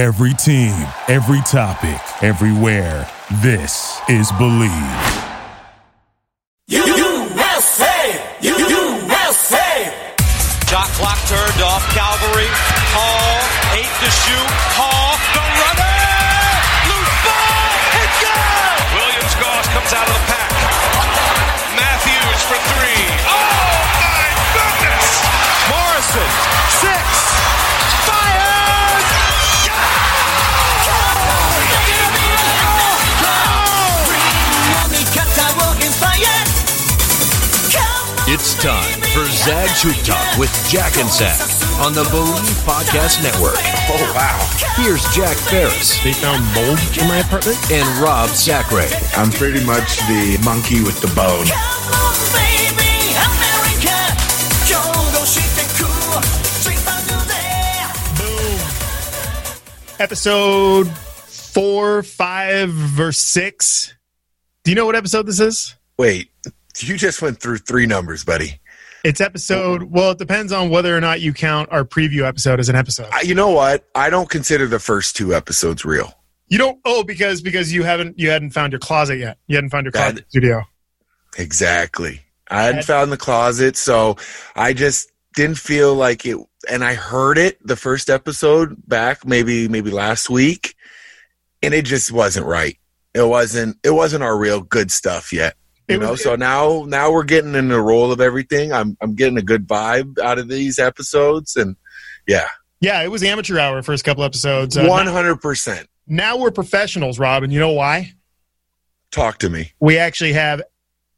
Every team, every topic, everywhere. This is Bleav. USA! USA! Shot clock turned off. Calvary. Hall. Eight to shoot. Hall. Time for Zag's Hoop Talk with Jack and Zag on the Bleav Podcast Network. Oh, wow. Here's Jack Ferris They found mold in my apartment. and Rob Zachary. I'm pretty much the monkey with the bone. Episode four, five, or six. Do you know what episode this is? Wait, you just went through three numbers, buddy. It's episode. Well, it depends on whether or not you count our preview episode as an episode. I, you know what? I don't consider the first two episodes real. You don't. Oh, because because you haven't you hadn't found your closet yet. You hadn't found your That- closet studio. Exactly. I hadn't That- found the closet, so I just didn't feel like it. And I heard it the first episode back, maybe maybe last week, and it just wasn't right. It wasn't. It wasn't our real good stuff yet. You know. so now now we're getting in the role of everything. I'm I'm getting a good vibe out of these episodes, and yeah, Yeah, it was amateur hour first couple episodes. Uh, hundred percent. now we're professionals, Rob, and you know why? Talk to me. We actually have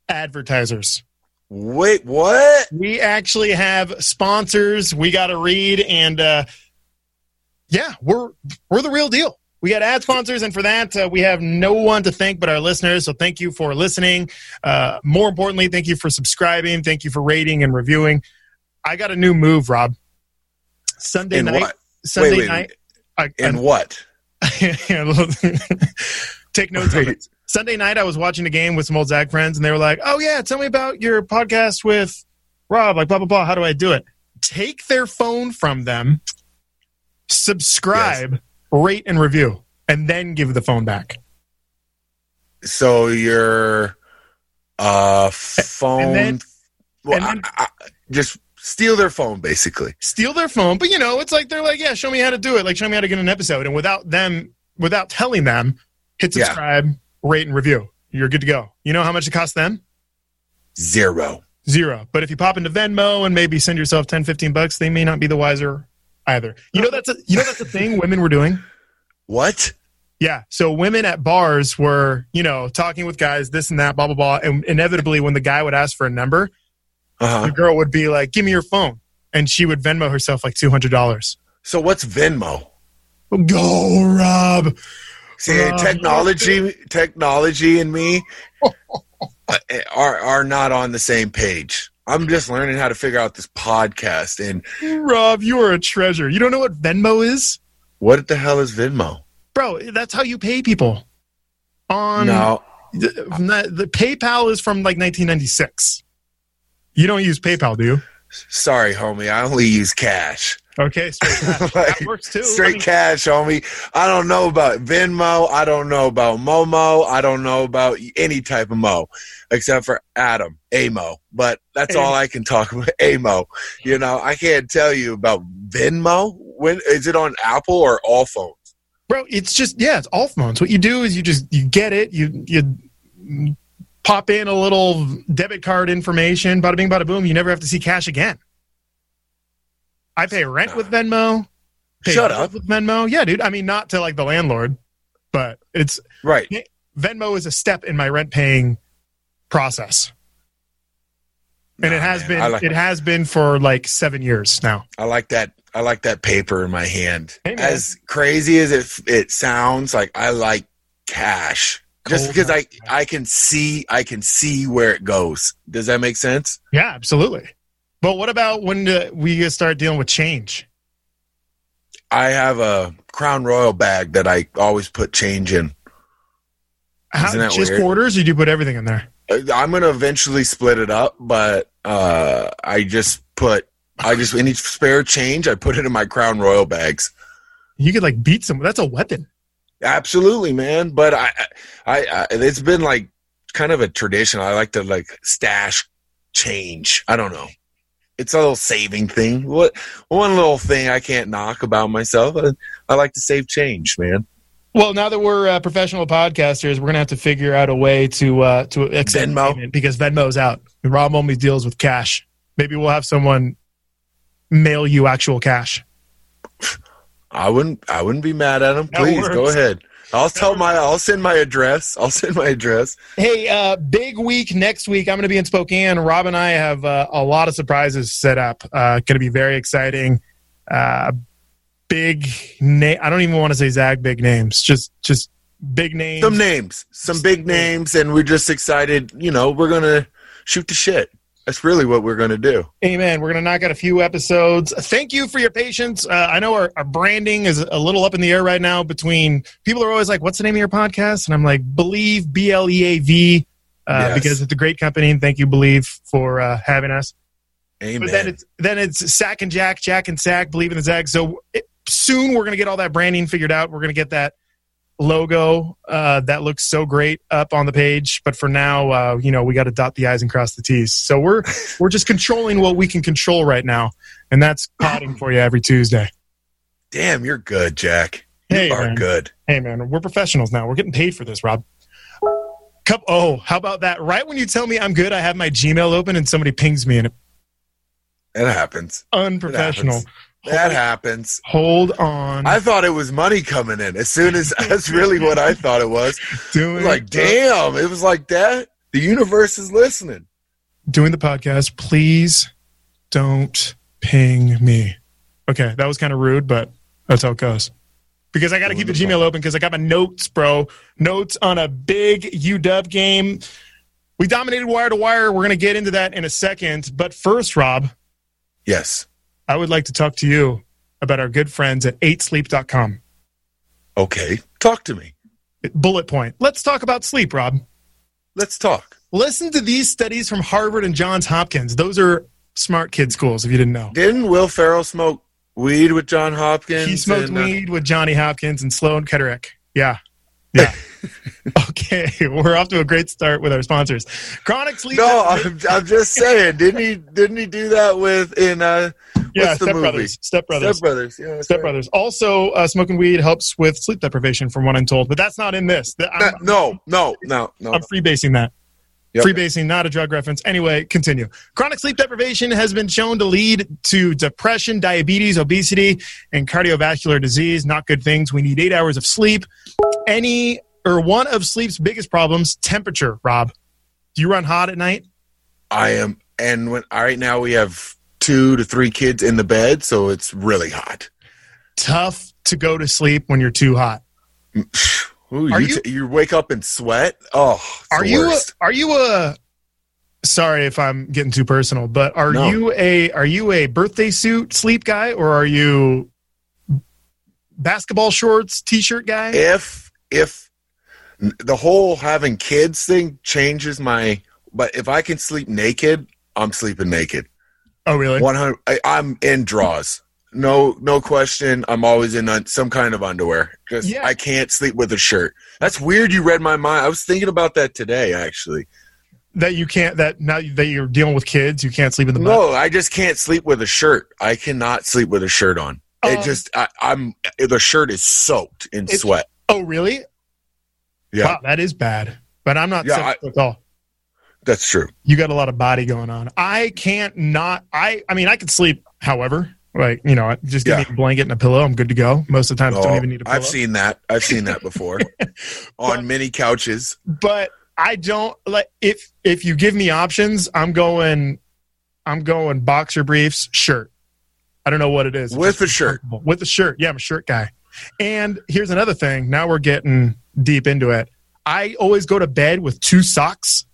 advertisers. Wait, what? We actually have sponsors. We got to read, and uh, yeah, we're we're the real deal. We got ad sponsors, and for that, uh, we have no one to thank but our listeners. So thank you for listening. Uh, more importantly, thank you for subscribing. Thank you for rating and reviewing. I got a new move, Rob. Sunday In night. what? Sunday wait, wait, night. I, In what? take notes of it. Sunday night, I was watching a game with some old Zag friends, and they were like, "Oh yeah, tell me about your podcast with Rob." Like blah blah blah. How do I do it? Take their phone from them, subscribe, rate, and review, and then give the phone back. So your uh phone then- well, and then- I, I, just steal their phone basically. Steal their phone, but you know, it's like they're like, "Yeah, show me how to do it." Like, show me how to get an episode, and without them, without telling them, hit Yeah. subscribe, rate, and review. You're good to go. You know how much it costs them? Zero. Zero. But if you pop into Venmo and maybe send yourself 10, 15 bucks, they may not be the wiser either. You know that's a you know that's a thing women were doing? What? Yeah. So women at bars were, you know, talking with guys, this and that, blah, blah, blah. And inevitably when the guy would ask for a number, Uh-huh. the girl would be like, Give me your phone. And she would Venmo herself like two hundred dollars. So what's Venmo? Go, Rob. See, Uh, technology, technology, and me uh, are are not on the same page. I'm just learning how to figure out this podcast. And Rob, you are a treasure. You don't know what Venmo is? what the hell is Venmo? Bro, that's how you pay people. On no, the, the PayPal is from like 1996. You don't use PayPal, do you? sorry, homie. I only use cash. Okay, straight cash. Like, that works too. Straight I mean, cash, homie. I don't know about Venmo. I don't know about Momo. I don't know about any type of Mo, except for Adam, Amo. But that's all I can talk about. Amo. You know, I can't tell you about Venmo. When is it on Apple or all phones? bro, it's just yeah, it's all phones. What you do is you just you get it, you you pop in a little debit card information, bada bing, bada boom. You never have to see cash again. I pay rent with Venmo. Pay Shut up. with Venmo. Yeah, dude. I mean, not to like the landlord, but it's Right. Venmo is a step in my rent paying process. and it has man. been like, it has been for like seven years now. I like that. I like that paper in my hand. Hey, as crazy as it it sounds, like I like cash. Just Cold because I. I can see I can see where it goes. Does that make sense? Yeah, absolutely. But what about when we start dealing with change? I have a Crown Royal bag that I always put change in. How, Isn't that just weird? quarters, or do you put everything in there? I'm gonna eventually split it up, but uh, I just put I just any spare change I put it in my Crown Royal bags. You could like beat someone. That's a weapon. Absolutely, man. But I, I, I, it's been like kind of a tradition. I like to like stash change. I don't know. It's a little saving thing. What one little thing I can't knock about myself. I, I like to save change, man. Well, now that we're uh, professional podcasters, we're gonna have to figure out a way to uh, to accept Venmo? because Venmo's out. Rob only deals with cash. Maybe we'll have someone mail you actual cash. I wouldn't. I wouldn't be mad at him. That Please go ahead. I'll tell my. I'll send my address. I'll send my address. Hey, uh, big week next week. I'm going to be in Spokane. Rob and I have uh, a lot of surprises set up. Uh, going to be very exciting. Uh, big name. I don't even want to say Zag big names. Just just big names. Some names, some big names, and we're just excited. You know, we're gonna shoot the shit. That's really what we're gonna do. Amen. We're going to knock out a few episodes. Thank you for your patience. Uh, I know our, our branding is a little up in the air right now between people are always like, what's the name of your podcast? And I'm like, Bleav, B L E A V, uh, Yes. because it's a great company. And thank you, Bleav, for uh, having us. Amen. But then it's then it's Sack and Jack, Jack and Sack, Believe in the Zag. So it, soon we're going to get all that branding figured out. We're going to get that logo uh, that looks so great up on the page. But for now, uh, you know, we got to dot the i's and cross the t's. So we're we're just controlling what we can control right now, and that's potting for you every Tuesday. Damn, you're good, Jack. You Hey, are man. good. Hey man, we're professionals now. We're getting paid for this, Rob. Cup. Oh, how about that? Right when you tell me I'm good, I have my Gmail open and somebody pings me and it It happens. unprofessional. happens. That happens. Hold on. I thought it was money coming in. As soon as that's really what I thought it was. doing Like, damn, it was like that. The universe is listening. doing the podcast. Please don't ping me. Okay, that was kind of rude, but that's how it goes. Because I got to keep the Gmail open because I got my notes, bro. Notes on a big UW game. We dominated wire to wire. We're going to get into that in a second. But first, Rob, Yes. I would like to talk to you about our good friends at 8sleep.com. Okay. Talk to me. Bullet point. Let's talk about sleep, Rob. Let's talk. Listen to these studies from Harvard and Johns Hopkins. Those are smart kid schools, if you didn't know. Didn't Will Ferrell smoke weed with John Hopkins? He smoked and, uh, weed with Johnny Hopkins and Sloan Kettering. Yeah. Yeah. okay. We're off to a great start with our sponsors. Chronic sleep. no, I'm, I'm just saying. Didn't he? Didn't he do that with in uh? Yeah, Step movie? Brothers. Step Brothers. Step Brothers. Yeah, Step right. Brothers. Also, uh, smoking weed helps with sleep deprivation, from what I'm told, but that's not in this. The- I'm, No, no, no, no. I'm freebasing that. Yep. Freebasing, not a drug reference. Anyway, continue. Chronic sleep deprivation has been shown to lead to depression, diabetes, obesity, and cardiovascular disease. Not good things. We need eight hours of sleep. Any or one of sleep's biggest problems, temperature. Rob, do you run hot at night? I am, and when right now we have two to three kids in the bed, so it's really hot. Tough to go to sleep when you're too hot. Ooh, you, you- t- you wake up and sweat? Oh, Are you a, are you a sorry if I'm getting too personal, but are No. you a are you a birthday suit sleep guy or are you basketball shorts t-shirt guy? if if the whole having kids thing changes my? But if I can sleep naked, I'm sleeping naked. Oh really? One hundred. I'm in draws. No, no question. I'm always in un- some kind of underwear. because Yeah. I can't sleep with a shirt. That's weird. You read my mind. I was thinking about that today, actually. That you can't that now that you're dealing with kids, you can't sleep in the butt. No, I just can't sleep with a shirt. I cannot sleep with a shirt on. It Um, just I, I'm the shirt is soaked in sweat. Oh really? Yeah, Wow, that is bad. But I'm not Yeah, saying I- at all. That's true. You got a lot of body going on. I can't not I I mean I can sleep however. Like, you know, just give Yeah. me a blanket and a pillow. I'm good to go. Most of the time, I don't Oh, even need a pillow. I've seen that. I've seen that before on many couches. but I don't like if if you give me options, I'm going I'm going boxer briefs, shirt. I don't know what it is. With a shirt. With a shirt. Yeah, I'm a shirt guy. And here's another thing. Now we're getting deep into it. I always go to bed with two socks.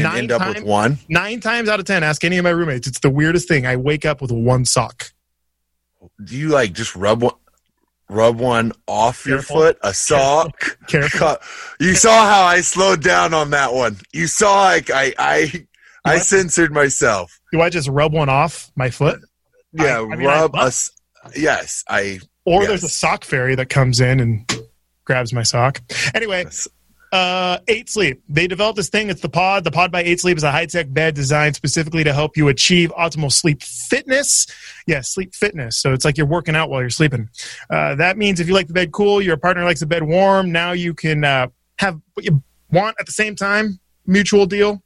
And Nine end up times, with one. nine times out of ten, ask any of my roommates. It's the weirdest thing. I wake up with one sock. Do you like just rub one, rub one off your foot? A sock. Careful. You saw how I slowed down on that one. You saw like I I I What? censored myself. Do I just rub one off my foot? Yeah, I mean, rub a yes, I Or Yes. there's a sock fairy that comes in and grabs my sock. Anyway, uh, Eight Sleep. They developed this thing. It's the Pod. The Pod by Eight Sleep is a high tech bed designed specifically to help you achieve optimal sleep fitness. Yeah, sleep fitness. So it's like you're working out while you're sleeping. Uh, that means if you like the bed cool, your partner likes the bed warm. Now you can uh, have what you want at the same time. Mutual deal.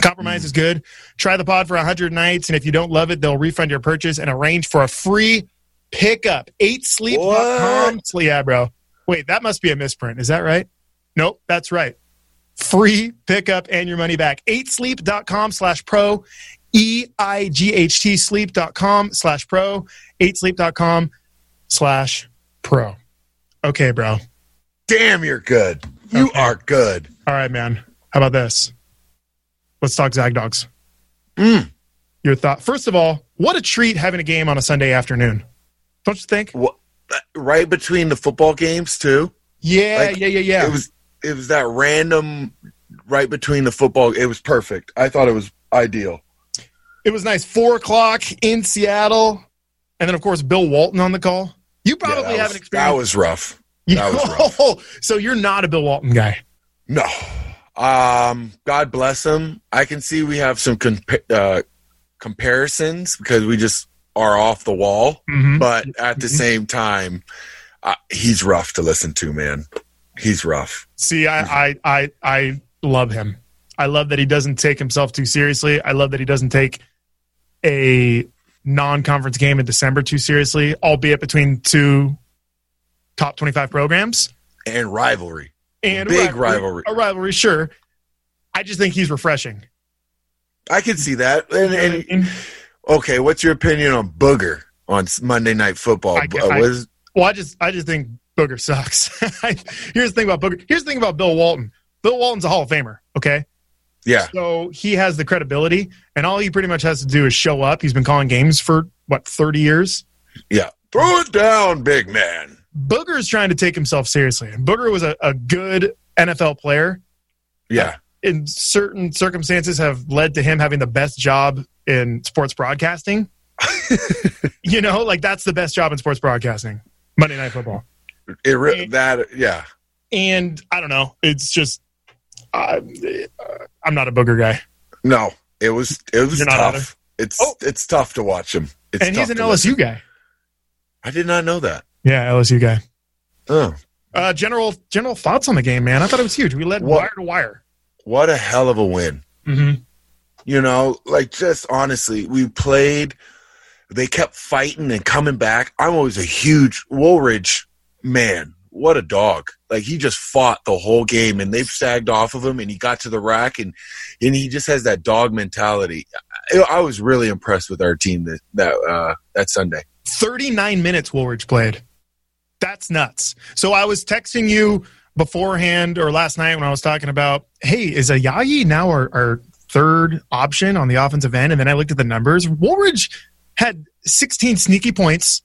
Compromise is good. Try the pod for 100 nights, and if you don't love it, they'll refund your purchase and arrange for a free pickup. 8sleep.com. So, yeah, bro. Wait, that must be a misprint. Is that right? Nope, that's right. Free pickup and your money back. 8sleep.com slash pro. E I G H T sleep.com slash pro. 8sleep.com slash pro. Okay, bro. damn, you're good. You Okay. are good. All right, man. How about this? Let's talk Zag Dogs. Mm. Your thought. First of all, what a treat having a game on a Sunday afternoon. Don't you think? What, right between the football games too. Yeah, Like, yeah, yeah, yeah. It was it was that random right between the football. It was perfect. I thought it was ideal. It was nice. Four o'clock in Seattle, and then of course Bill Walton on the call. You probably that, have was, an experience. that was rough. that was rough. so you're not a Bill Walton guy. No. Um, God bless him. I can see we have some compa- uh, comparisons because we just are off the wall, Mhm. but at the same time, uh, he's rough to listen to, man. He's rough. See, I, I, I, I love him. I love that he doesn't take himself too seriously. I love that he doesn't take a non-conference game in December too seriously, albeit between two top twenty-five programs And rivalry. and a Big rivalry. A rivalry, sure. I just think he's refreshing. I can see that. And, You know what I and okay, what's your opinion on Booger on Monday Night Football? I- I- what is- Well, I just I just think Booger sucks. Here's the thing about Booger. Here's the thing about Bill Walton. Bill Walton's a Hall of Famer. Okay, yeah, so he has the credibility, and all he pretty much has to do is show up. He's been calling games for what 30 years. yeah. Throw it down, big man. Booger's trying to take himself seriously. And Booger was a, a good NFL player. Yeah, uh, In certain circumstances, have led to him having the best job in sports broadcasting. you know, like that's the best job in sports broadcasting. Monday Night Football. It re- that yeah. and I don't know. It's just uh, I'm not a booger guy, No, it was it was You're tough. It's Oh. it's tough to watch him. It's and he's an LSU listen. guy. I did not know that. Yeah, LSU guy. Oh, Uh, general general thoughts on the game, man. I thought it was huge. We led What- wire to wire. what a hell of a win! Mm-hmm. You know, like just honestly, we played. They kept fighting and coming back. I'm always a huge Woolridge man. What a dog! Like he just fought the whole game, and they've sagged off of him, and he got to the rack, and and he just has that dog mentality. I, I was really impressed with our team that that uh, that Sunday. 39 minutes Woolridge played. That's nuts. So I was texting you beforehand or last night when I was talking about, hey, is a Ayayi now our, our third option on the offensive end? And then I looked at the numbers. Woolridge had 16 sneaky points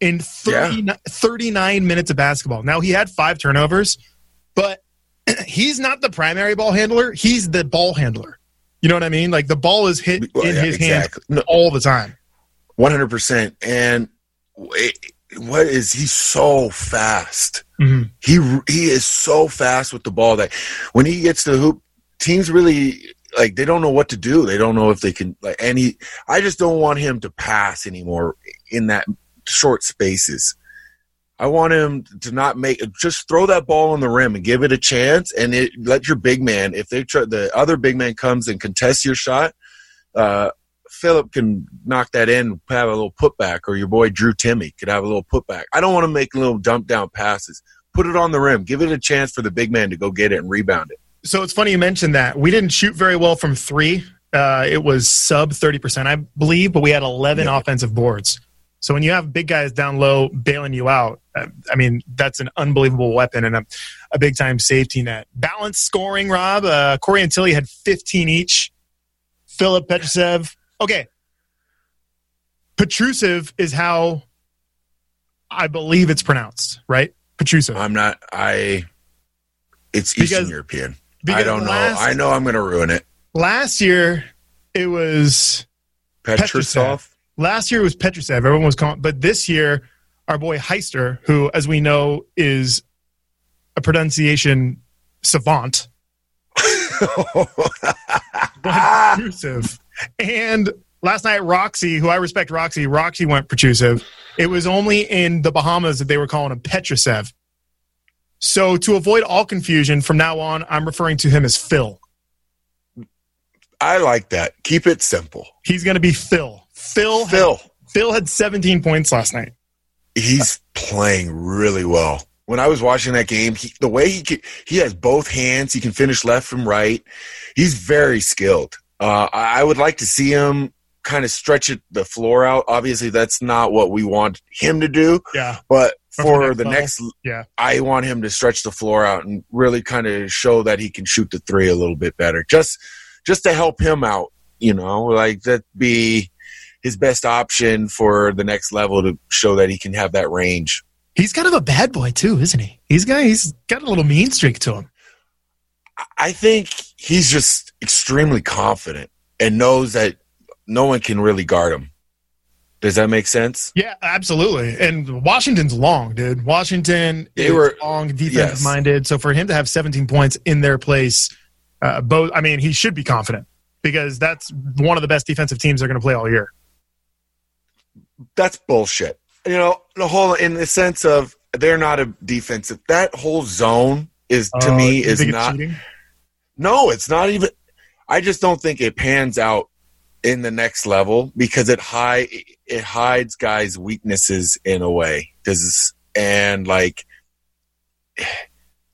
in 30, 39 minutes of basketball. Now he had five turnovers, but he's not the primary ball handler. He's the ball handler. You know what I mean? Like the ball is hit Well, in yeah, his exactly. No, all the time. One hundred percent. And it, what is he so fast? Mhm. He he is so fast with the ball that when he gets to the hoop, teams really like they don't know what to do. They don't know if they can like. And he, I just don't want him to pass anymore in that short spaces. I want him to not make just throw that ball on the rim and give it a chance, and it let your big man. If they try, the other big man comes and contests your shot, uh, Filip can knock that in, have a little putback, or your boy Drew Timme could have a little putback. I don't want to make little dump down passes. Put it on the rim. Give it a chance for the big man to go get it and rebound it. So it's funny you mentioned that. We didn't shoot very well from three. Uh, it was sub 30%, I believe, but we had 11 Yeah. offensive boards. So when you have big guys down low bailing you out, uh, I mean, that's an unbelievable weapon and a, a big time safety net. Balanced scoring, Rob. Uh, Corey and Tillie had 15 each. Filip Petrusev. Okay. Petrusev is how I believe it's pronounced, right? Petrusev. I'm not. I. It's Because- Eastern European. I don't know. I know I'm going to ruin it. Last year, it was Petrusov. Last year it was Petrusev. Everyone was calling, but this year, our boy Heister, who, as we know, is a pronunciation savant, Petrusev. And last night, Roxy, who I respect Roxy, Roxy went Petrusev. It was only in the Bahamas that they were calling him Petrusev. So to avoid all confusion, from now on, I'm referring to him as Phil. I like that. Keep it simple. He's going to be Phil. Phil. Phil. Phil had 17 points last night. He's playing really well. When I was watching that game, he, the way he can, he has both hands, he can finish left from right. He's very skilled. Uh, I I would like to see him kind of stretch it, the floor out. Obviously, that's not what we want him to do. Yeah. But For the level. next, Yeah. I want him to stretch the floor out and really kind of show that he can shoot the three a little bit better. Just, just to help him out, you know, like that be his best option for the next level to show that he can have that range. He's kind of a bad boy too, isn't he? He's got he's got a little mean streak to him. I think he's just extremely confident and knows that no one can really guard him. Does that make sense? Yeah, absolutely. And Washington's long, dude. Washington They is were- long, defensive yes. minded. So for him to have 17 points in their place, uh, both I mean, he should be confident because that's one of the best defensive teams they're going to play all year. That's bullshit. You know, the whole in the sense of they're not a defensive. That whole zone is to Uh, me is not. cheating? No, it's not even. I just don't think it pans out in the next level because it hide it hides guys' weaknesses in a way. Does and like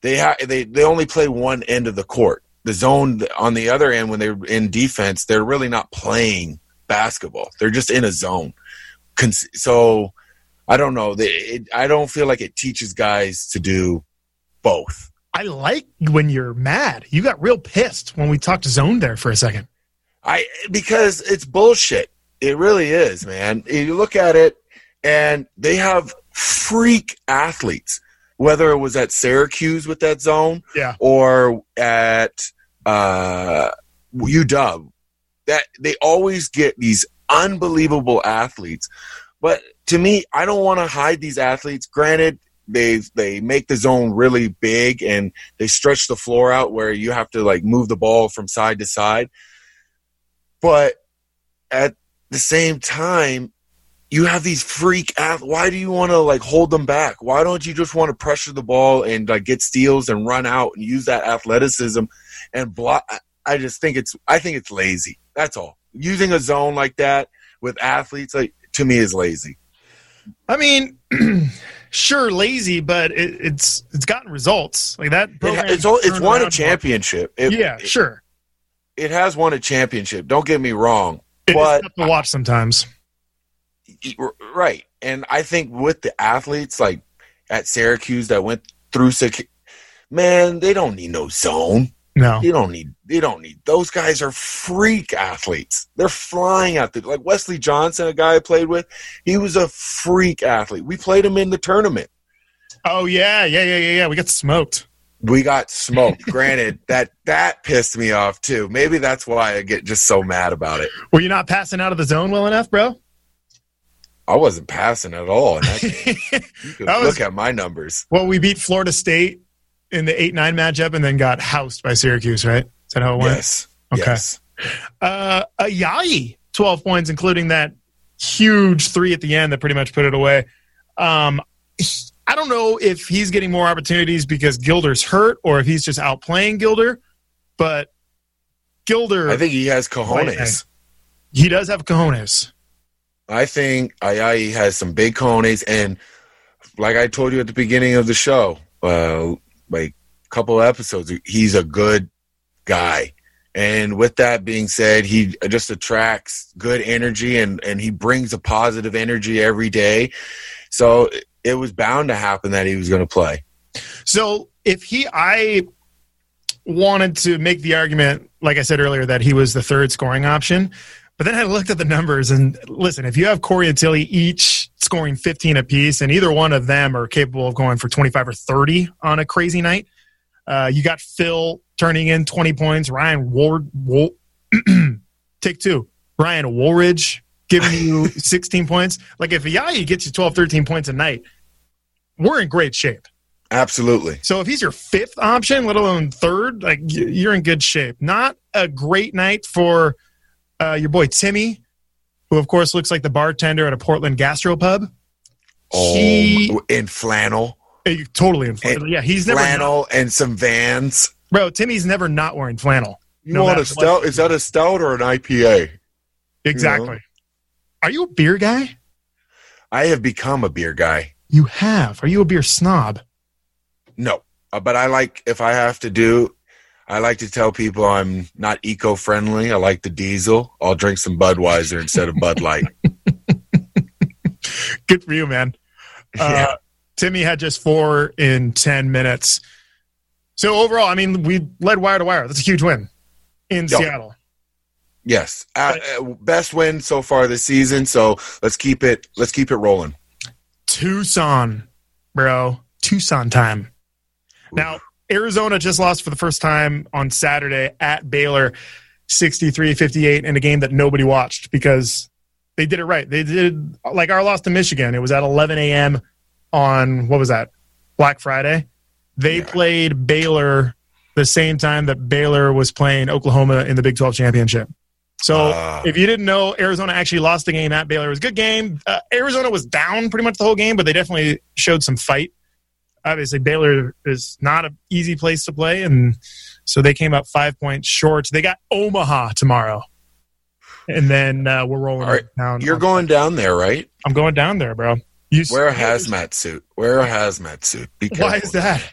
they ha- they they only play one end of the court. The zone on the other end when they're in defense, they're really not playing basketball. They're just in a zone. Cons- So I don't know. It, I don't feel like it teaches guys to do both. I like when you're mad. You got real pissed when we talked zone there for a second. I because it's bullshit. It really is, man. You look at it, and they have freak athletes. Whether it was at Syracuse with that zone, Yeah. or at uh, UW, that they always get these unbelievable athletes. But to me, I don't want to hide these athletes. Granted, they they make the zone really big and they stretch the floor out where you have to like move the ball from side to side. But at the same time, you have these freak athletes. why do you want to like hold them back why don't you just want to pressure the ball and like get steals and run out and use that athleticism and block I- just think it's i think it's lazy that's all using a zone like that with athletes like to me is lazy I mean, sure, lazy, but it, it's it's gotten results like that. it, it's all, it's won a championship it, yeah, sure. it has won a championship don't get me wrong but tough to watch sometimes. right and i think with the athletes like at syracuse that went through man they don't need no zone No, You don't need. You don't need. Those guys are freak athletes. They're flying out there. Like Wesley Johnson, a guy I played with, he was a freak athlete. We played him in the tournament. Oh yeah, yeah, yeah, yeah, yeah. We got smoked. We got smoked. Granted, that that pissed me off too. Maybe that's why I get just so mad about it. Were you not passing out of the zone well enough, bro? I wasn't passing at all. In that game. You could was- look at my numbers. well, we beat Florida State in the eight nine matchup, and then got housed by Syracuse. Right? Is that how it went? Yes. Okay. Yes. Uh, Ayayi, twelve points, including that huge three at the end that pretty much put it away. Um, I don't know if he's getting more opportunities because Gilder's hurt or if he's just outplaying Gilder, but Gilder, I think he has cojones. he does have cojones. I think Ayayi has some big cojones, and like I told you at the beginning of the show, uh, like a couple episodes, he's a good guy. And with that being said, he just attracts good energy, and and he brings a positive energy every day. So it was bound to happen that he was going to play. So if he, I wanted to make the argument, like I said earlier, that he was the third scoring option. But then I looked at the numbers and listen, if you have Corey and Tillie each scoring 15 apiece, and either one of them are capable of going for 25 or 30 on a crazy night, uh, you got Phil turning in 20 points, Ryan Ward, Wol- take two, Ryan Woolridge giving you 16 points. Like if Ayayi gets you 12, 13 points a night, we're in great shape. Absolutely. So if he's your fifth option, let alone third, like you're in good shape. Not a great night for uh, your boy Timme, who of course looks like the bartender at a Portland gastropub. Oh, He in flannel, totally in flannel. Yeah, he's never not, flannel, and some Vans. bro. Timme's never not wearing flannel. You No want a matter what. stout? Is that a stout or an IPA? Exactly. Are you a beer guy? I have become a beer guy. You have. Are you a beer snob? No, Uh, but I like if I have to do. I like to tell people I'm not eco-friendly. I like the diesel. I'll drink some Budweiser instead of Bud Light. Good for you, man. Uh, Yeah. Timme had just four in 10 minutes. So overall, I mean, we led wire to wire. That's a huge win in Yo. Seattle. Yes, uh, uh, best win so far this season. So let's keep it. Let's keep it rolling. Tucson, bro. Tucson time. Now, Arizona just lost for the first time on Saturday at Baylor 63 58 in a game that nobody watched because they did it right. They did like our loss to Michigan. It was at 11 a.m. on what was that? Black Friday. They Yeah. played Baylor the same time that Baylor was playing Oklahoma in the Big 12 championship. So Ah. if you didn't know, Arizona actually lost the game at Baylor. It was a good game. Uh, Arizona was down pretty much the whole game, but they definitely showed some fight. Obviously, Baylor is not an easy place to play, and so they came up five points short. They got Omaha tomorrow, and then uh, we're rolling right, down. You're going down there, right? I'm going down there, bro. You Wear a hazmat suit. Wear a hazmat suit. Be Why is that?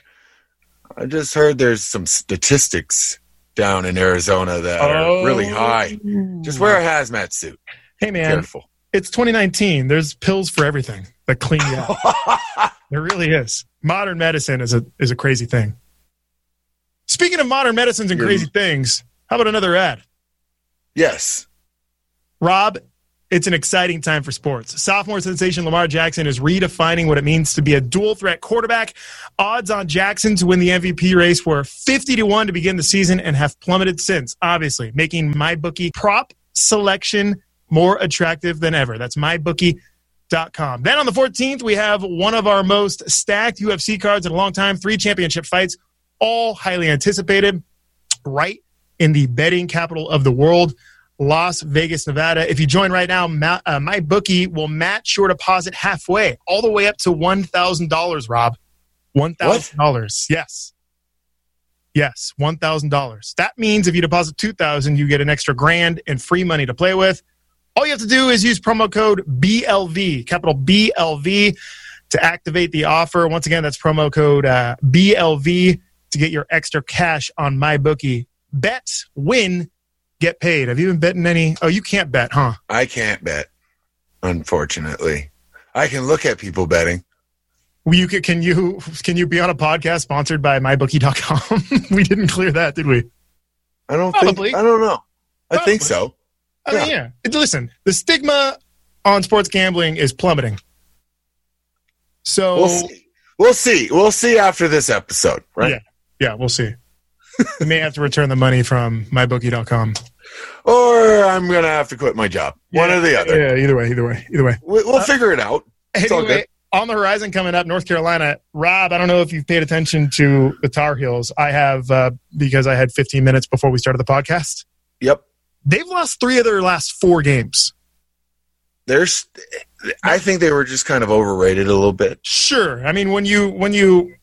I just heard there's some statistics down in Arizona that Oh. are really high. Just wear a hazmat suit. Hey, man, Careful. it's 2019. There's pills for everything that clean you up. There really is. Modern medicine is a is a crazy thing. Speaking of modern medicines and crazy things, how about another ad? yes. Rob, it's an exciting time for sports. Sophomore sensation Lamar Jackson is redefining what it means to be a dual threat quarterback. Odds on Jackson to win the MVP race were 50 to 1 to begin the season and have plummeted since, obviously, making my bookie prop selection more attractive than ever. That's Then on the 14th, we have one of our most stacked UFC cards in a long time, three championship fights, all highly anticipated, right in the betting capital of the world. Las Vegas, Nevada. If you join right now, ma- uh, my bookie will match your deposit halfway, all the way up to one thousand dollars. Rob, one thousand dollars. Yes, yes, one thousand dollars. That means if you deposit 2,000, you get an extra grand and free money to play with. All you have to do is use promo code BLV, capital BLV, to activate the offer. Once again, that's promo code uh, BLV to get your extra cash on my bookie. Bet, win, get paid. Have you been betting any? Oh, you can't bet, huh? I can't bet, unfortunately. I can look at people betting. You can, can you can you be on a podcast sponsored by mybookie.com? we didn't clear that, did we? I don't Probably. think. I don't know. I Probably. think so. I mean, yeah. Listen, the stigma on sports gambling is plummeting. So We'll see. We'll see. We'll see after this episode, right? Yeah. yeah, we'll see. we may have to return the money from mybookie.com. Or I'm gonna have to quit my job. One or the other. Yeah, either way, either way, either way. We- We'll figure it out. It's all Anyway, on the horizon coming up, North Carolina. Rob, I don't know if you've paid attention to the Tar Heels. I have uh, because I had 15 minutes before we started the podcast. Yep. They've lost three of their last four games. There's. I think they were just kind of overrated a little bit. Sure. I mean, when you when you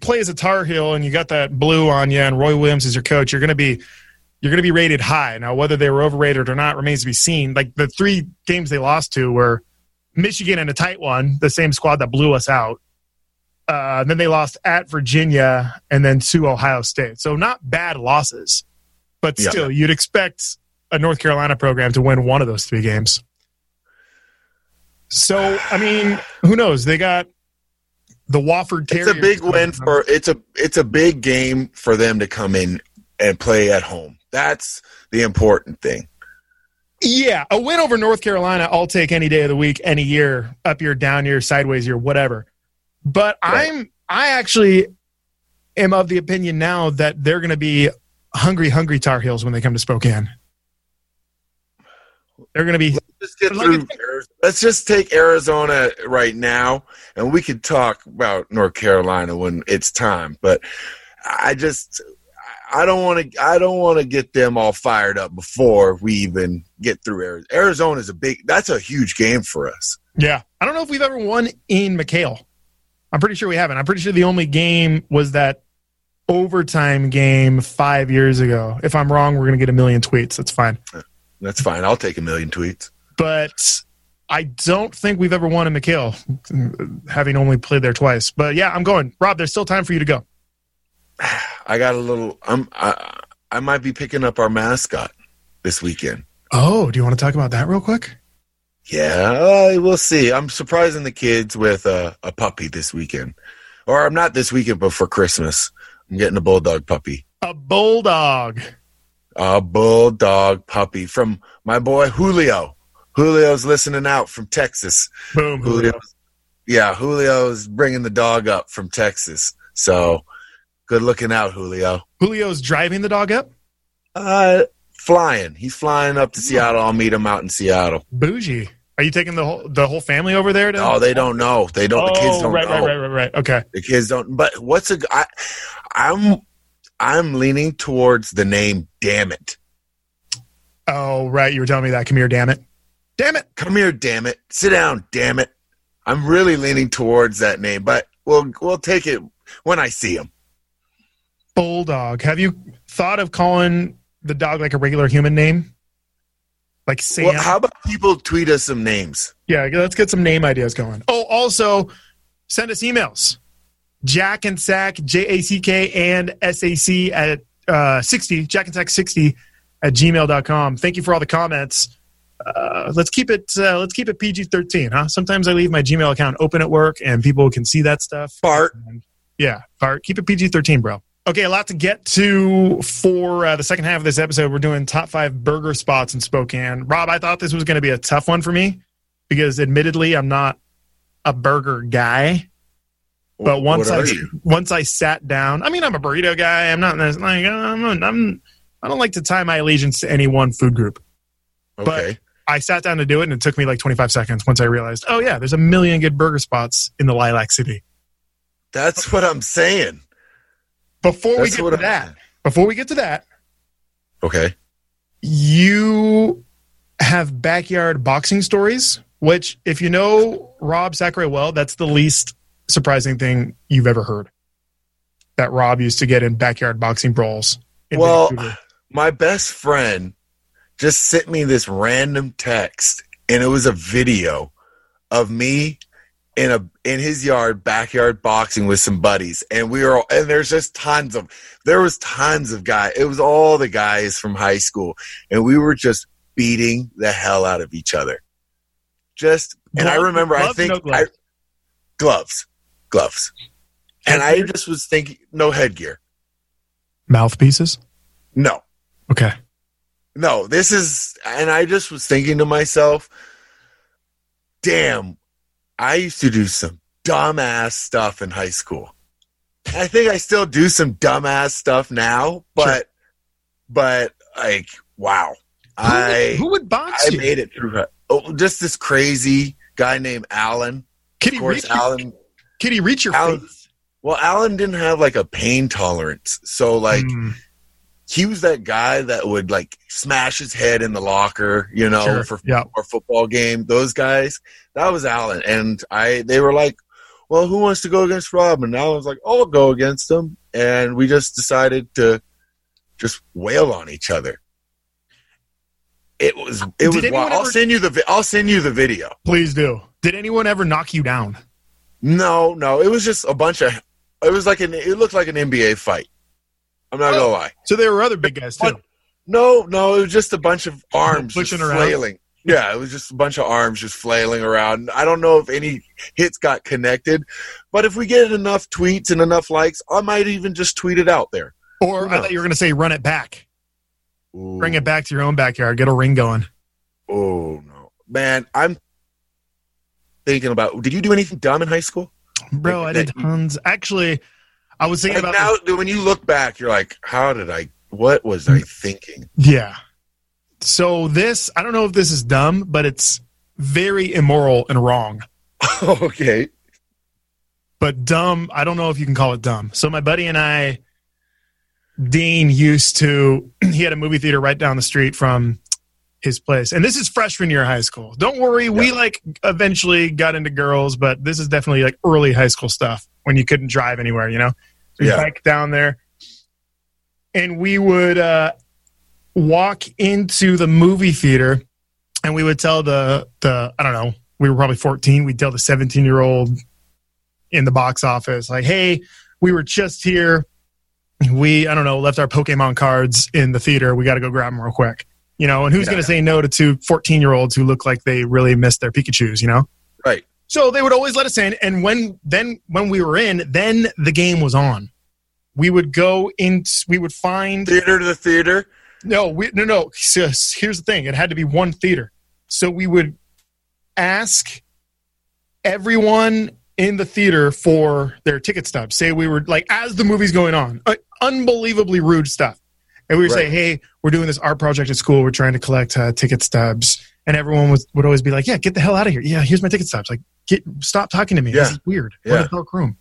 play as a Tar Heel and you got that blue on you and Roy Williams is your coach, you're going to be you're going to be rated high. Now, whether they were overrated or not remains to be seen. Like the three games they lost to were Michigan in a tight one, the same squad that blew us out. Uh, then they lost at Virginia and then to Ohio State. So not bad losses, but Yeah. still, you'd expect a North Carolina program to win one of those three games. So I mean, who knows? They got the Wofford Terriers. It's a big win for. It's a. It's a big game for them to come in and play at home. That's the important thing. Yeah, a win over North Carolina, I'll take any day of the week, any year, up year, down year, sideways year, whatever. But Right. I'm I actually am of the opinion now that they're going to be hungry, hungry Tar Heels when they come to Spokane. They're going to be just get As through. Let's just take Arizona right now, and we could talk about North Carolina when it's time. But I just, I don't want to. I don't want to get them all fired up before we even get through Arizona. Arizona is a big. That's a huge game for us. Yeah. I don't know if we've ever won in McKale. I'm pretty sure we haven't. I'm pretty sure the only game was that overtime game five years ago. If I'm wrong, we're going to get a million tweets. That's fine. That's fine. I'll take a million tweets. But I don't think we've ever won in McKale, having only played there twice. But yeah, I'm going. Rob, there's still time for you to go. I got a little. I'm. I, I might be picking up our mascot this weekend. Oh, do you want to talk about that real quick? Yeah, uh, we'll see. I'm surprising the kids with a, a puppy this weekend, or I'm not this weekend, but for Christmas, I'm getting a bulldog puppy, A bulldog. A bulldog puppy from my boy Julio. Julio's listening out from Texas. Boom. Julio, yeah, Julio's bringing the dog up from Texas. So good looking out, Julio. Julio's driving the dog up. Uh, flying. He's flying up to Seattle. I'll meet him out in Seattle. Bougie. Are you taking the whole the whole family over there? To- Oh, they don't know. They don't. the kids Oh, don't right, know. right, right, right, right. Okay. The kids don't. But what's a? I, I'm I'm leaning towards the name. Damn it! Oh, right. You were telling me that. Come here, damn it. Damn it. Come here, damn it! Sit down, damn it! I'm really leaning towards that name, but we'll we'll take it when I see him. Bulldog. Have you thought of calling the dog like a regular human name? Like Sam? Well, how about people tweet us some names? yeah, let's get some name ideas going. Oh, also send us emails. Jack and Sack, J A C K and S A C at uh, 60, Jack and Sack 60 at gmail.com. Thank you for all the comments. Uh, let's keep it uh, let's keep it PG 13, huh? Sometimes I leave my Gmail account open at work and people can see that stuff. Bart. Yeah, Bart, keep it PG 13, bro. Okay, a lot to get to for uh, the second half of this episode. We're doing top five burger spots in Spokane. Rob, I thought this was going to be a tough one for me because, admittedly, I'm not a burger guy. But once I you? once I sat down, I mean, I'm a burrito guy. I'm not like I'm, not- I'm I don't like to tie my allegiance to any one food group. Okay. I sat down to do it, and it took me like 25 seconds once I realized, oh yeah, there's a million good burger spots in the Lilac City. That's what I'm saying. Before we get to I'm that, saying. before we get to that, Okay. you have backyard boxing stories, which, if you know Rob Zachary well, that's the least surprising thing you've ever heard. That Rob used to get in backyard boxing brawls. in Well, Vancouver. my best friend just sent me this random text and it was a video of me in a in his yard backyard boxing with some buddies and we were all, and there's just tons of there was tons of guys it was all the guys from high school and we were just beating the hell out of each other just and i remember i think gloves? I, gloves gloves and i just was thinking no headgear mouthpieces. no Okay. No, this is, and I just was thinking to myself, damn, I used to do some dumbass stuff in high school. I think I still do some dumbass stuff now, but, but like, wow, Who, would- I, who would box I you? made it through. Oh, just this crazy guy named Alan. He Of course, reach your, Could he reach your Alan- face? Well, Alan didn't have like a pain tolerance, so like. Hmm. he was that guy that would like smash his head in the locker, you know, Sure. for Yeah. or football game. Those guys, that was Allen, and I. They were like, "Well, who wants to go against Rob?" And Allen was like, "I'll go against him," and we just decided to just wail on each other. It was it Did was. Wild. I'll send you the vi- I'll send you the video. Please do. Did anyone ever knock you down? No, no, it was just a bunch of. It was like an. It looked like an NBA fight. I'm not Oh. gonna lie. So there were other big guys too. No, no, it was just a bunch of arms Pushing around? flailing. Yeah, it was just a bunch of arms just flailing around. I don't know if any hits got connected, but if we get enough tweets and enough likes, I might even just tweet it out there. Or I thought you were going to say run it back. Bring it back to your own backyard. Get a ring going. Oh no, man! I'm thinking about. Did you do anything dumb in high school? Bro, I did tons. Actually, I was thinking about now, when you look back, you're like, "How did I? What was I mm. thinking?" Yeah. So this, I don't know if this is dumb, but it's very immoral and wrong. okay. But dumb, I don't know if you can call it dumb. So my buddy and I, Dean used to. He had a movie theater right down the street from his place, and this is freshman year high school. Don't worry, we like eventually got into girls, but this is definitely like early high school stuff when you couldn't drive anywhere. You know, so we Yeah. bike down there, and we would uh, walk into the movie theater, and we would tell the the I don't know, we were probably fourteen. We'd tell the seventeen year old in the box office like, "Hey, we were just here." we I don't know left our Pokemon cards in the theater. We got to go grab them real quick. You know, and who's Yeah. going to say no to two 14 year olds who look like they really missed their Pikachu's? You know, Right. so they would always let us in, and when then when we were in, then the game was on. We would go in. We would find Theater to the theater. no, we, no, no. Here's the thing: it had to be one theater. So we would ask everyone in the theater for their ticket stubs. Say we were like as the movie's going on, uh, unbelievably rude stuff, and we would say, Right. "Hey, we're doing this art project at school. We're trying to collect uh, ticket stubs." And everyone was, would always be like, "Yeah, get the hell out of here! Yeah, here's my ticket stubs. Like, get stop talking to me. This is weird. Yeah. a dark room."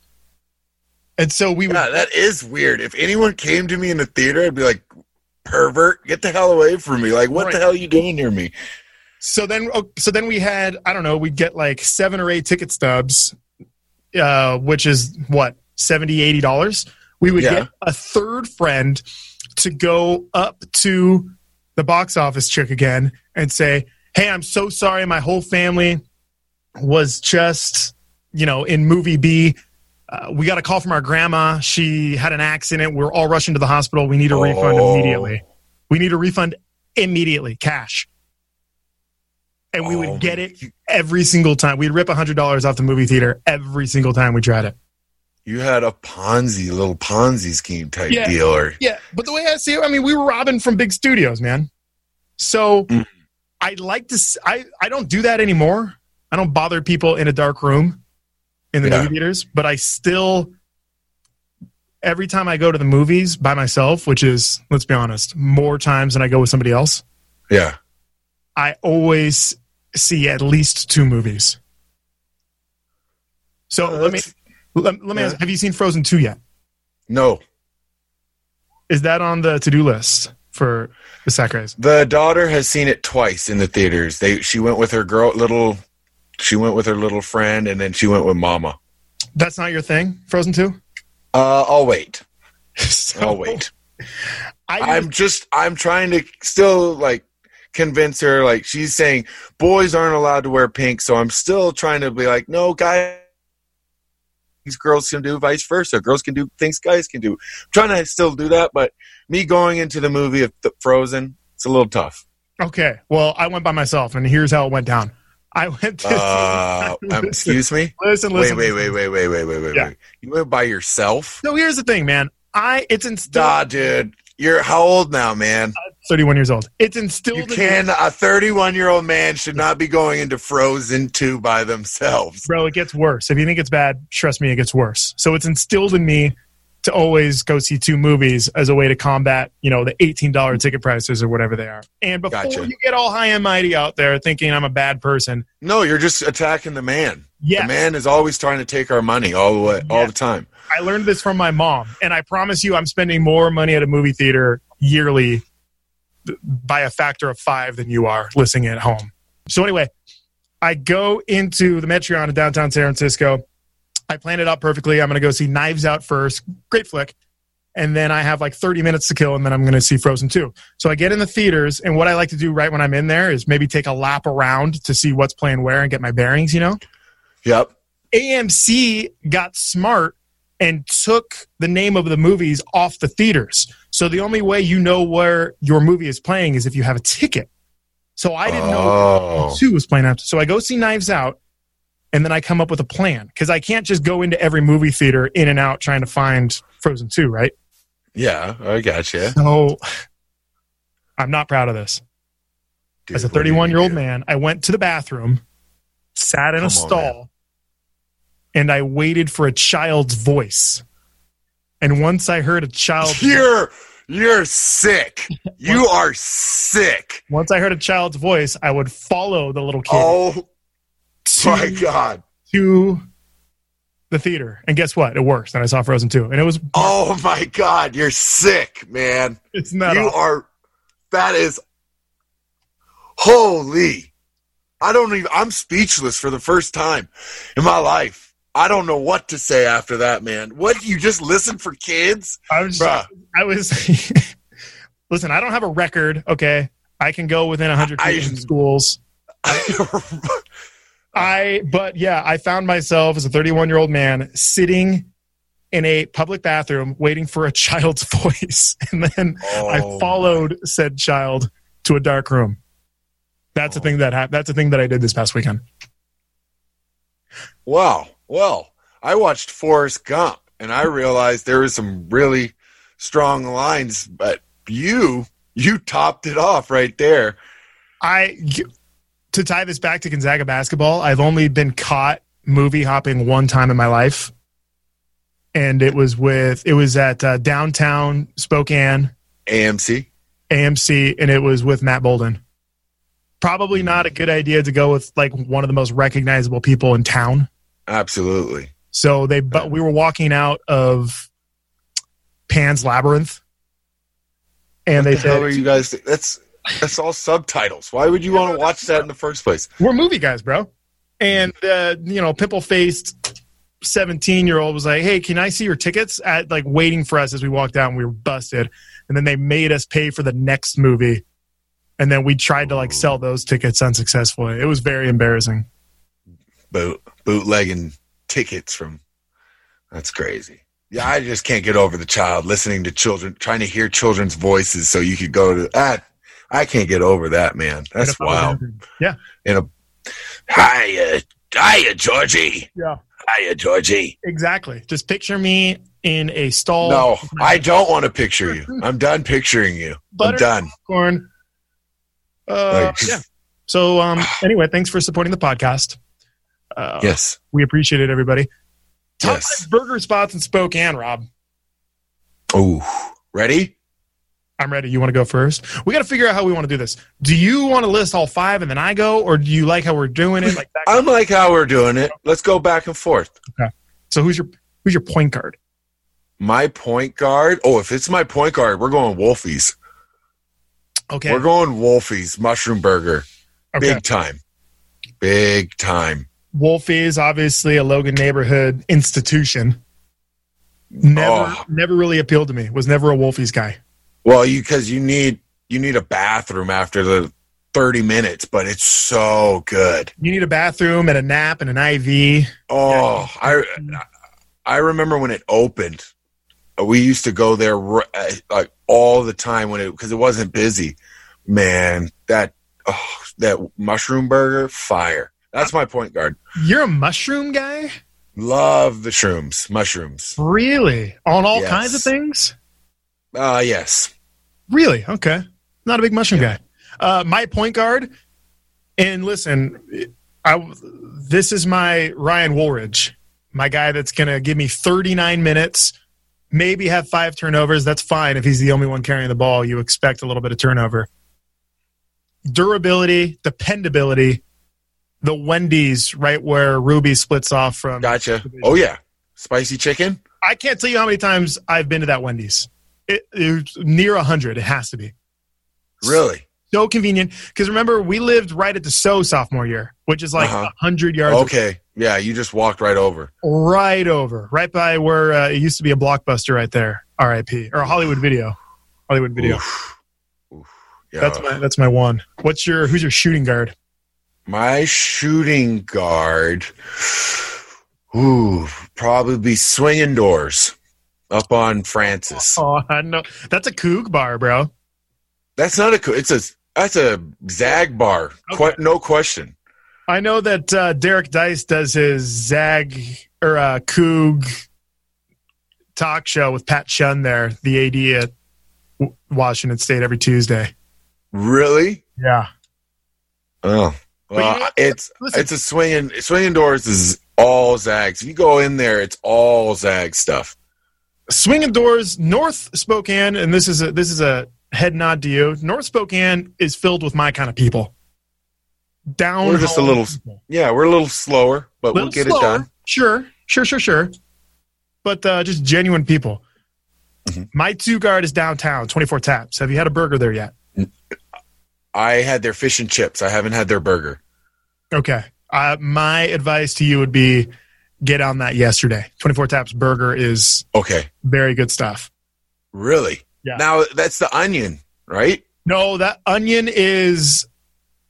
And so we would Yeah, that is weird. If anyone came to me in the theater, I'd be like, pervert, get the hell away from me. Like, what Right. the hell are you doing near me? So then, oh, so then we had I don't know, we'd get like seven or eight ticket stubs, uh, which is what 70 80 dollars. We would Yeah. get a third friend to go up to the box office chick again and say, "Hey, I'm so sorry, my whole family was just you know in movie B." Uh, we got a call from our grandma. She had an accident. We're all rushing to the hospital. We need a refund Oh. immediately. We need a refund immediately, cash. And we Oh, would get it every single time. We'd rip hundred dollars off the movie theater every single time we tried it. You had a Ponzi, little Ponzi scheme type Yeah. deal. Or, Yeah, but the way I see it, I mean, we were robbing from big studios, man. So Mm. I'd like to. I I don't do that anymore. I don't bother people in a dark room in the Yeah. movie theaters, but I still. Every time I go to the movies by myself, which is, let's be honest, more times than I go with somebody else, yeah. I always see at least two movies. So Uh, let me let, let me ask: Have you seen Frozen two yet? No. Is that on the to do list for the Sacres? The daughter has seen it twice in the theaters. They she went with her girl little she went with her little friend and then she went with mama. That's not your thing, Frozen two. Uh I'll wait. so, I'll wait. I I'm just I'm trying to still like convince her like she's saying boys aren't allowed to wear pink, so I'm still trying to be like, no, guys girls can do vice versa. Girls can do things guys can do. I'm trying to still do that, but me going into the movie of the Frozen, it's a little tough. okay. Well, I went by myself, and here's how it went down. I went to Uh, um, excuse me. listen, Wait, listen. wait, wait, wait, wait, wait, wait, wait, Yeah. wait. You went by yourself? So here's the thing, man. I it's instilled. Nah, dude. You're how old now, man? 31 years old. It's instilled. You in me- can. A 31 year old man should not be going into Frozen 2 by themselves. bro. It gets worse. If you think it's bad, trust me, it gets worse. So it's instilled in me to always go see two movies as a way to combat, you know, the eighteen dollar ticket prices or whatever they are. And before Gotcha. you get all high and mighty out there thinking I'm a bad person, No, you're just attacking the man. yeah, The man is always trying to take our money all the way, all the time. I learned this from my mom, and I promise you, I'm spending more money at a movie theater yearly by a factor of five than you are listening at home. So anyway, I go into the Metreon in downtown San Francisco. I plan it out perfectly. I'm going to go see Knives Out first. Great flick. And then I have like 30 minutes to kill, and then I'm going to see Frozen 2. So I get in the theaters, and what I like to do right when I'm in there is maybe take a lap around to see what's playing where and get my bearings, you know? Yep. AMC got smart and took the name of the movies off the theaters. So the only way you know where your movie is playing is if you have a ticket. So I didn't know Oh. two was playing after. So I go see Knives Out, and then I come up with a plan because I can't just go into every movie theater in and out trying to find Frozen Two, right? Yeah, I gotcha. So I'm not proud of this. Dude, As a what did you 31 year old man, I went to the bathroom, sat in Come a on, stall, and I waited for a child's voice. And once I heard a child, You're You're sick. You are sick. Once I heard a child's voice, I would follow the little kid Oh to, my god. to the theater. And guess what? It works. And I saw Frozen 2. And it was Oh my god. You're sick, man. it's not you awful. are. That is. Holy. I don't even. I'm speechless for the first time in my life. I don't know what to say after that, man. What you just listen for kids, I was bruh? I was Listen, I don't have a record, okay? I can go within 100 I- feet schools. I but yeah, I found myself as a 31 year old man sitting in a public bathroom waiting for a child's voice, and then I Oh, followed said child to a dark room. That's a oh. thing that happened. That's a thing that I did this past weekend. Wow. Well, I watched Forrest Gump and I realized there was some really strong lines, but you you topped it off right there. I to tie this back to Gonzaga basketball. I've only been caught movie hopping one time in my life, and it was with it was at uh, downtown Spokane AMC. AMC, and it was with Matt Bouldin. Probably not a good idea to go with like one of the most recognizable people in town. Absolutely. So they, but we were walking out of Pan's Labyrinth, and they the said, are you guys? That's that's all subtitles. Why would you want to watch that in the first place? we're movie guys, bro. And uh, you know, pimple faced seventeen year old was like, "Hey, can I see your tickets?" At like waiting for us as we walked out, and we were busted. And then they made us pay for the next movie, and then we tried to like sell those tickets unsuccessfully. It was very embarrassing. Boot bootlegging tickets from. That's crazy. Yeah, I just can't get over the child listening to children, trying to hear children's voices, so you could go to that. I can't get over that, man. That's wild. Yeah, In a hiya, hiya, Georgie, yeah, hiya, Georgie. exactly. Just picture me in a stall. No, I don't want to picture you. I'm done picturing you. I'm done. corn. Uh, Like, yeah. So um, anyway, thanks for supporting the podcast. Uh, Yes. we appreciate it, everybody. Top Yes. five burger spots in Spokane, Rob. Oh, ready? I'm ready. You want to go first? We got to figure out how we want to do this. Do you want to list all five and then I go, or do you like how we're doing it? Like that? I'm like how we're doing it. Let's go back and forth. Okay. So who's your who's your point guard? My point guard. Oh, if it's my point guard, we're going Wolffy's. Okay. We're going Wolffy's Mushroom Burger. okay. Big time. Big time. Wolfie is obviously a Logan neighborhood institution. Never, Oh. never really appealed to me. Was never a Wolffy's guy. Well, you because you need you need a bathroom after the 30 minutes, but it's so good. You need a bathroom and a nap and an IV. Oh, I I remember when it opened. We used to go there uh, like all the time when it because it wasn't busy. Man, that oh, that mushroom burger, fire. That's my point guard. You're a mushroom guy, Love the shrooms, mushrooms. really? On all Yes. kinds of things. Uh yes. Really? Okay. Not a big mushroom guy. Uh, my point guard, and listen, I this is my Ryan Woolridge, my guy that's going to give me 39 minutes, maybe have five turnovers. That's fine if he's the only one carrying the ball. You expect a little bit of turnover. Durability, dependability. The Wendy's, right where Ruby splits off from. Gotcha. Oh yeah. Spicy chicken? I can't tell you how many times I've been to that Wendy's. It, it's near a 100. It has to be. Really? so convenient because remember we lived right at the so sophomore year which is like a Uh-huh. 100 yards Okay. Yeah, you just walked right over. right over right by where uh, it used to be a blockbuster right there rip or a hollywood video hollywood video Oof. Oof. Yeah. that's my that's my one what's your who's your shooting guard My shooting guard, ooh, probably be swinging doors up on Francis. oh i know that's a Coug bar bro That's not a. co- It's a. That's a Zag bar. Okay. Qu- no question. i know that uh, Derek Deis does his zag or uh, Coug talk show with Pat Chun there the ad at W- washington state every tuesday Really? yeah Oh, well, it's listen. it's a swinging. Swinging doors is all Zags. If you go in there, it's all Zag stuff. swinging doors north spokane and this is a this is a head nod to you north spokane is filled with my kind of people down We're just a little- people. Yeah, we're a little slower, but we'll get slower. it done. sure sure sure sure but uh, just genuine people Mm-hmm. my two guard is downtown 24 taps have you had a burger there yet I had their fish and chips. I haven't had their burger. Okay uh, my advice to you would be get on that yesterday 24 taps burger is Okay. very good stuff Really? Yeah. Now that's the onion, right? No, that onion is.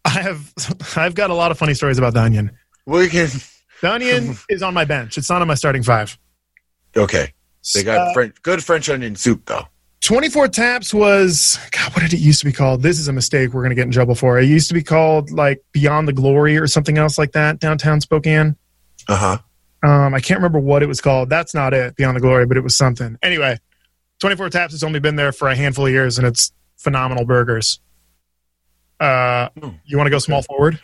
I have. I've got a lot of funny stories about the onion. We can. The onion is on my bench. It's not on my starting five. Okay. They got Uh, French, good French onion soup though. 24 taps was God. What did it used to be called? This is a mistake. We're gonna get in trouble for. It used to be called like Beyond the Glory or something else like that. Downtown Spokane. Uh huh. Um, I can't remember what it was called. That's not it. Beyond the Glory, but it was something. Anyway, 24 taps has only been there for a handful of years, and it's phenomenal burgers. Uh, Hmm. you want to go small forward?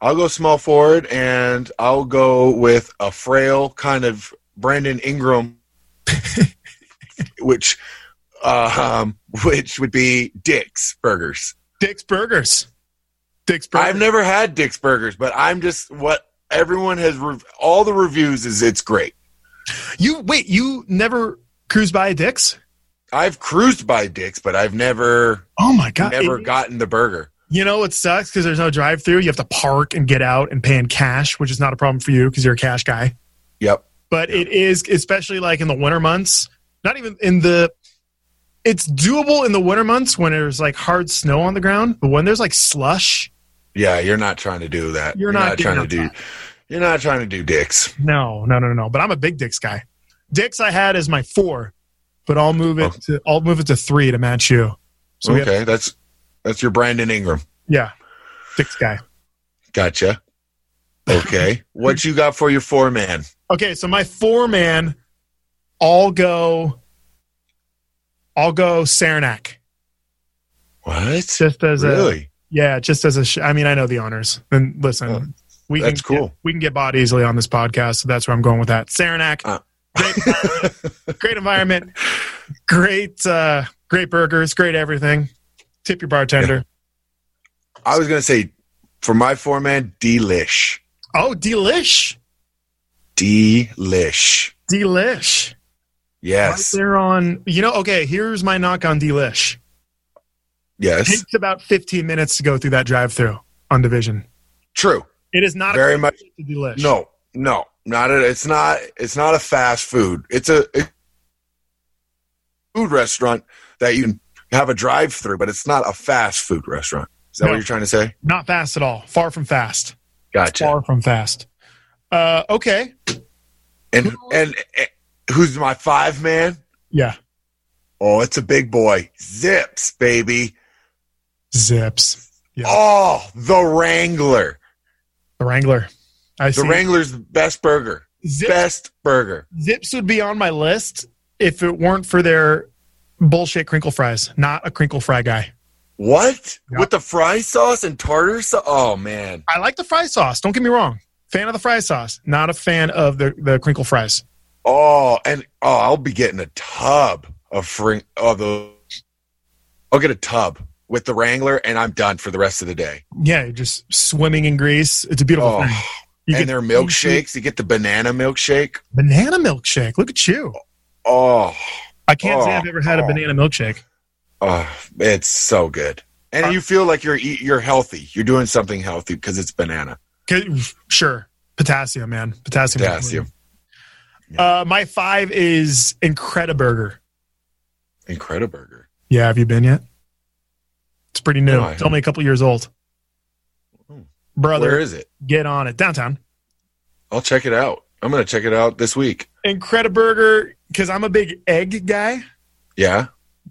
I'll go small forward, and I'll go with a frail kind of Brandon Ingram, which, uh, um, which would be Dick's Burgers. Dick's Burgers. Dick's Burgers. I've never had Dick's Burgers, but I'm just what everyone has. Rev- all the reviews is it's great. You wait. You never cruised by a Dick's? I've cruised by Dick's, but I've never Oh my god! never It- gotten the burger. you know it sucks because there's no drive-through. You have to park and get out and pay in cash, which is not a problem for you because you're a cash guy. Yep. But it is, especially like in the winter months. Not even in the. It's doable in the winter months when there's like hard snow on the ground, but when there's like slush, Yeah, you're not trying to do that. You're not trying to do. You're not trying to do Dick's. no, no, no, no. But I'm a big Dick's guy. Dick's I had as my four, but I'll move it Oh. to I'll move it to three to match you. So we have, okay, that's that's your Brandon Ingram. yeah, Dick's guy. Gotcha. Okay, what you got for your four man? Okay, so my four man, I'll go. I'll go Saranac. What? Just as a Really? yeah, just as a. Sh- I mean, I know the honors. And listen, Oh, we that's can cool. Get, we can get bought easily on this podcast, so that's where I'm going with that. Saranac, Uh. great, environment, great environment, great, uh, great burgers, great everything. Tip your bartender. I was gonna say for my foreman, delish, Oh, delish, delish. delish. Yes, Right there on. You know, okay. Here's my knock on delish. yes, takes about 15 minutes to go through that drive-through on Division. true. It is not Very much- to delish. No, no, not a, it's not. It's not a fast food. It's a, food restaurant that you can have a drive through, but it's not a fast food restaurant. Is that No. what you're trying to say? not fast at all. Far from fast. Gotcha. Far from fast. Uh, okay. And and, and who's my five man? Yeah. Oh, it's a big boy. Zips, baby. Zips. Yeah. Oh, the Wrangler. The Wrangler. I The see. Wrangler's the best burger. Zips, Best burger. Zips would be on my list if it weren't for their bullshit crinkle fries. Not a crinkle fry guy. What? Yep. With the fry sauce and tartar sauce? Oh, man. I like the fry sauce. Don't get me wrong. Fan of the fry sauce. Not a fan of the, the crinkle fries. Oh, and oh, I'll be getting a tub of fring of the. I'll get a tub with the Wrangler, and I'm done for the rest of the day. Yeah, you're just swimming in grease. It's a beautiful Oh, thing. You and their milkshakes. You get the banana milkshake. banana milkshake. Look at you. Oh, I can't say Oh, I've ever had a oh. banana milkshake. oh, it's so good. And Uh, you feel like you're you're healthy. You're doing something healthy because it's banana. Sure. Potassium, man. Potassium. Potassium. Uh, my five is Incrediburger. Incrediburger. Yeah, have you been yet? It's pretty new. No, it's only a couple years old. Hmm. Brother, Where is it? get on it. Downtown. I'll check it out. I'm gonna check it out this week. Incrediburger, because I'm a big egg guy. Yeah.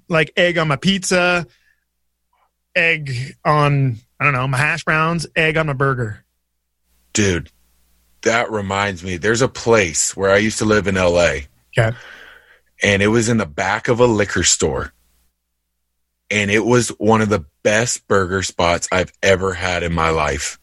Like egg on my pizza, egg on, I don't know, my hash browns, egg on my burger. Dude, that reminds me. There's a place where I used to live in LA. Okay. And it was in the back of a liquor store. And it was one of the best burger spots I've ever had in my life.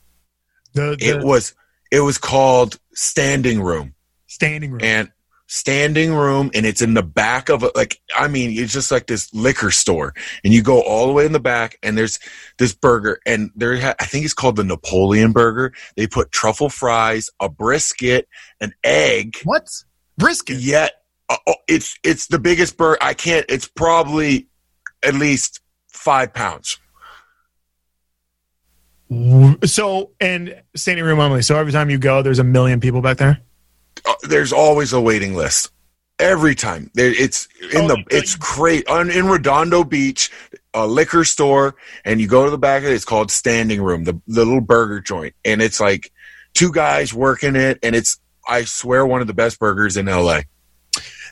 The, the It was it was called Standing Room. standing room. And standing room and it's in the back of a like I mean it's just like this liquor store and you go all the way in the back and there's this burger and there ha- I think it's called the Napoleon burger. They put truffle fries, a brisket, an egg. What? Brisket. Yet uh, oh, it's it's the biggest burger. I can't. It's probably at least five pounds. So, and standing room only. So every time you go, there's a million people back there. Uh, there's always a waiting list. Every time there, it's in Oh, the it's great on in Redondo Beach, a liquor store, and you go to the back of it. It's called Standing Room, the, the little burger joint, and it's like two guys working it, and it's I swear one of the best burgers in LA.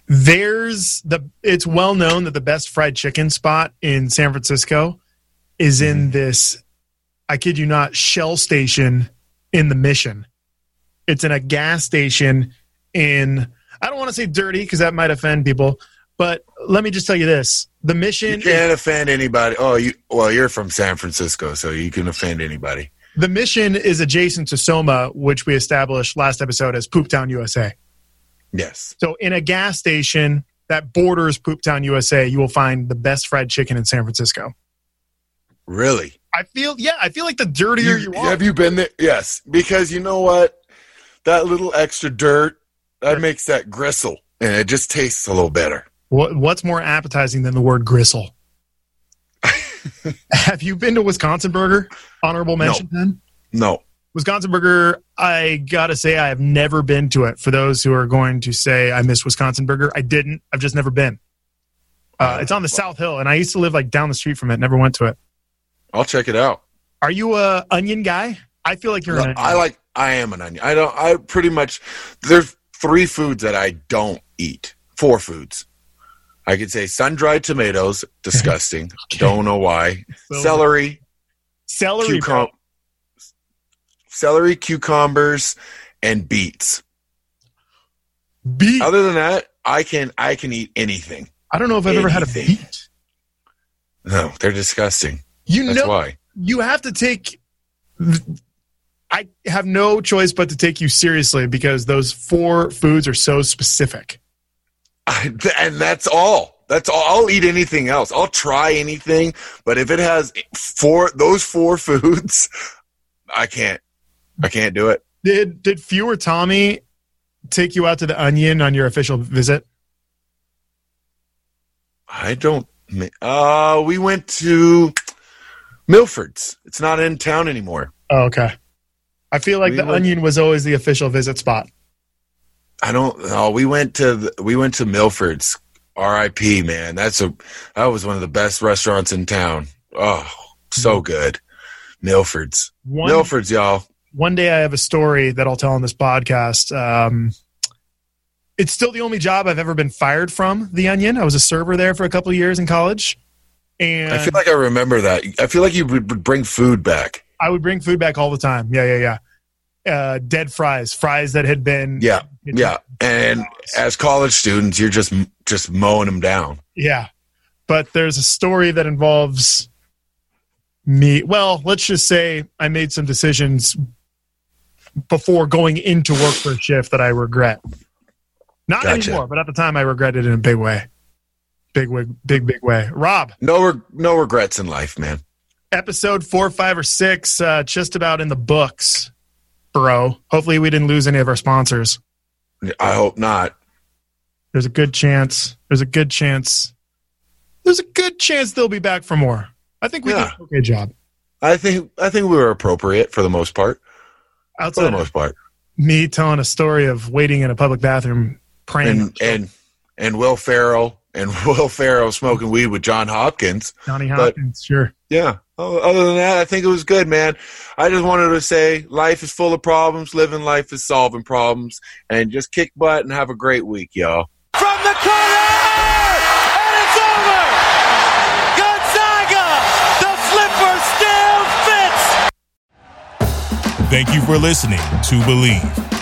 There's the. It's well known that the best fried chicken spot in San Francisco is in this. I kid you not, Shell station in the Mission. It's in a gas station in. I don't want to say dirty because that might offend people, but let me just tell you this: the You Mission. can't offend anybody. Oh, you well, you're from San Francisco, so you can offend anybody. The mission is adjacent to Soma, which we established last episode as Pooptown, USA. Yes. So, in a gas station that borders Pooptown, USA, you will find the best fried chicken in San Francisco. Really? I feel, yeah, I feel like the dirtier you, are. have you been there? Yes, because you know what? That little extra dirt that makes that gristle, and it just tastes a little better. What, what's more appetizing than the word gristle? Have you been to Wisconsin Burger? Honorable mention, then? No, Wisconsin Burger, I gotta say, I have never been to it. For those who are going to say I miss Wisconsin Burger, I didn't. I've just never been. Uh, it's on the South Hill, and I used to live like down the street from it. Never went to it. I'll check it out. Are you a onion guy? I feel like you're an onion. I like. I am an onion. I don't. I pretty much. There's three foods that I don't eat. Four foods. I could say sun dried tomatoes, disgusting. Don't know why. So- Celery, celery. cucum- celery, cucumbers, and beets. Beet. Other than that, I can I can eat anything. I don't know if I've ever had a beet. No, they're disgusting. You That's know, why. you have to take. I have no choice but to take you seriously because those four foods are so specific. I, and that's all. That's all. I'll eat anything else. I'll try anything, but if it has four those four foods, I can't. I can't do it. Did did Few or Tommy take you out to the Onion on your official visit? I don't. Uh, we went to Milford's. It's not in town anymore. Oh, okay. I feel like We the went- Onion was always the official visit spot. I don't know. We went to the, we went to Milford's. R.I.P. Man, that's a that was one of the best restaurants in town. Oh, so good. Milford's. One, Milford's, y'all. one day I have a story that I'll tell on this podcast. Um, it's still the only job I've ever been fired from. The Onion. I was a server there for a couple of years in college, and I feel like I remember that. I feel like you would bring food back. I would bring food back all the time. Yeah, yeah, yeah. Uh, dead fries, fries that had been Yeah, yeah. And as college students, you're just just mowing them down. Yeah. But there's a story that involves me. Well, let's just say I made some decisions before going into work for a shift that I regret. Not Gotcha. anymore, but at the time I regretted it in a big way. Big, big, big, big way. Rob, No, reg- no regrets in life, man. Episode four, five, or six, uh, just about in the books, bro. Hopefully we didn't lose any of our sponsors. I hope not. There's a good chance. There's a good chance. There's a good chance they'll be back for more. I think we Yeah. did an okay job. I think I think we were appropriate for the most part. For Outside the most part. me telling a story of waiting in a public bathroom praying And and and Will Ferrell and Will Ferrell smoking weed with John Hopkins. Johnny but- Hopkins, sure. Yeah. Oh, other than that, I think it was good, man. I just wanted to say life is full of problems. Living life is solving problems. And just kick butt and have a great week, y'all. From the corner, and it's over. Gonzaga, the slipper still fits. Thank you for listening to Bleav.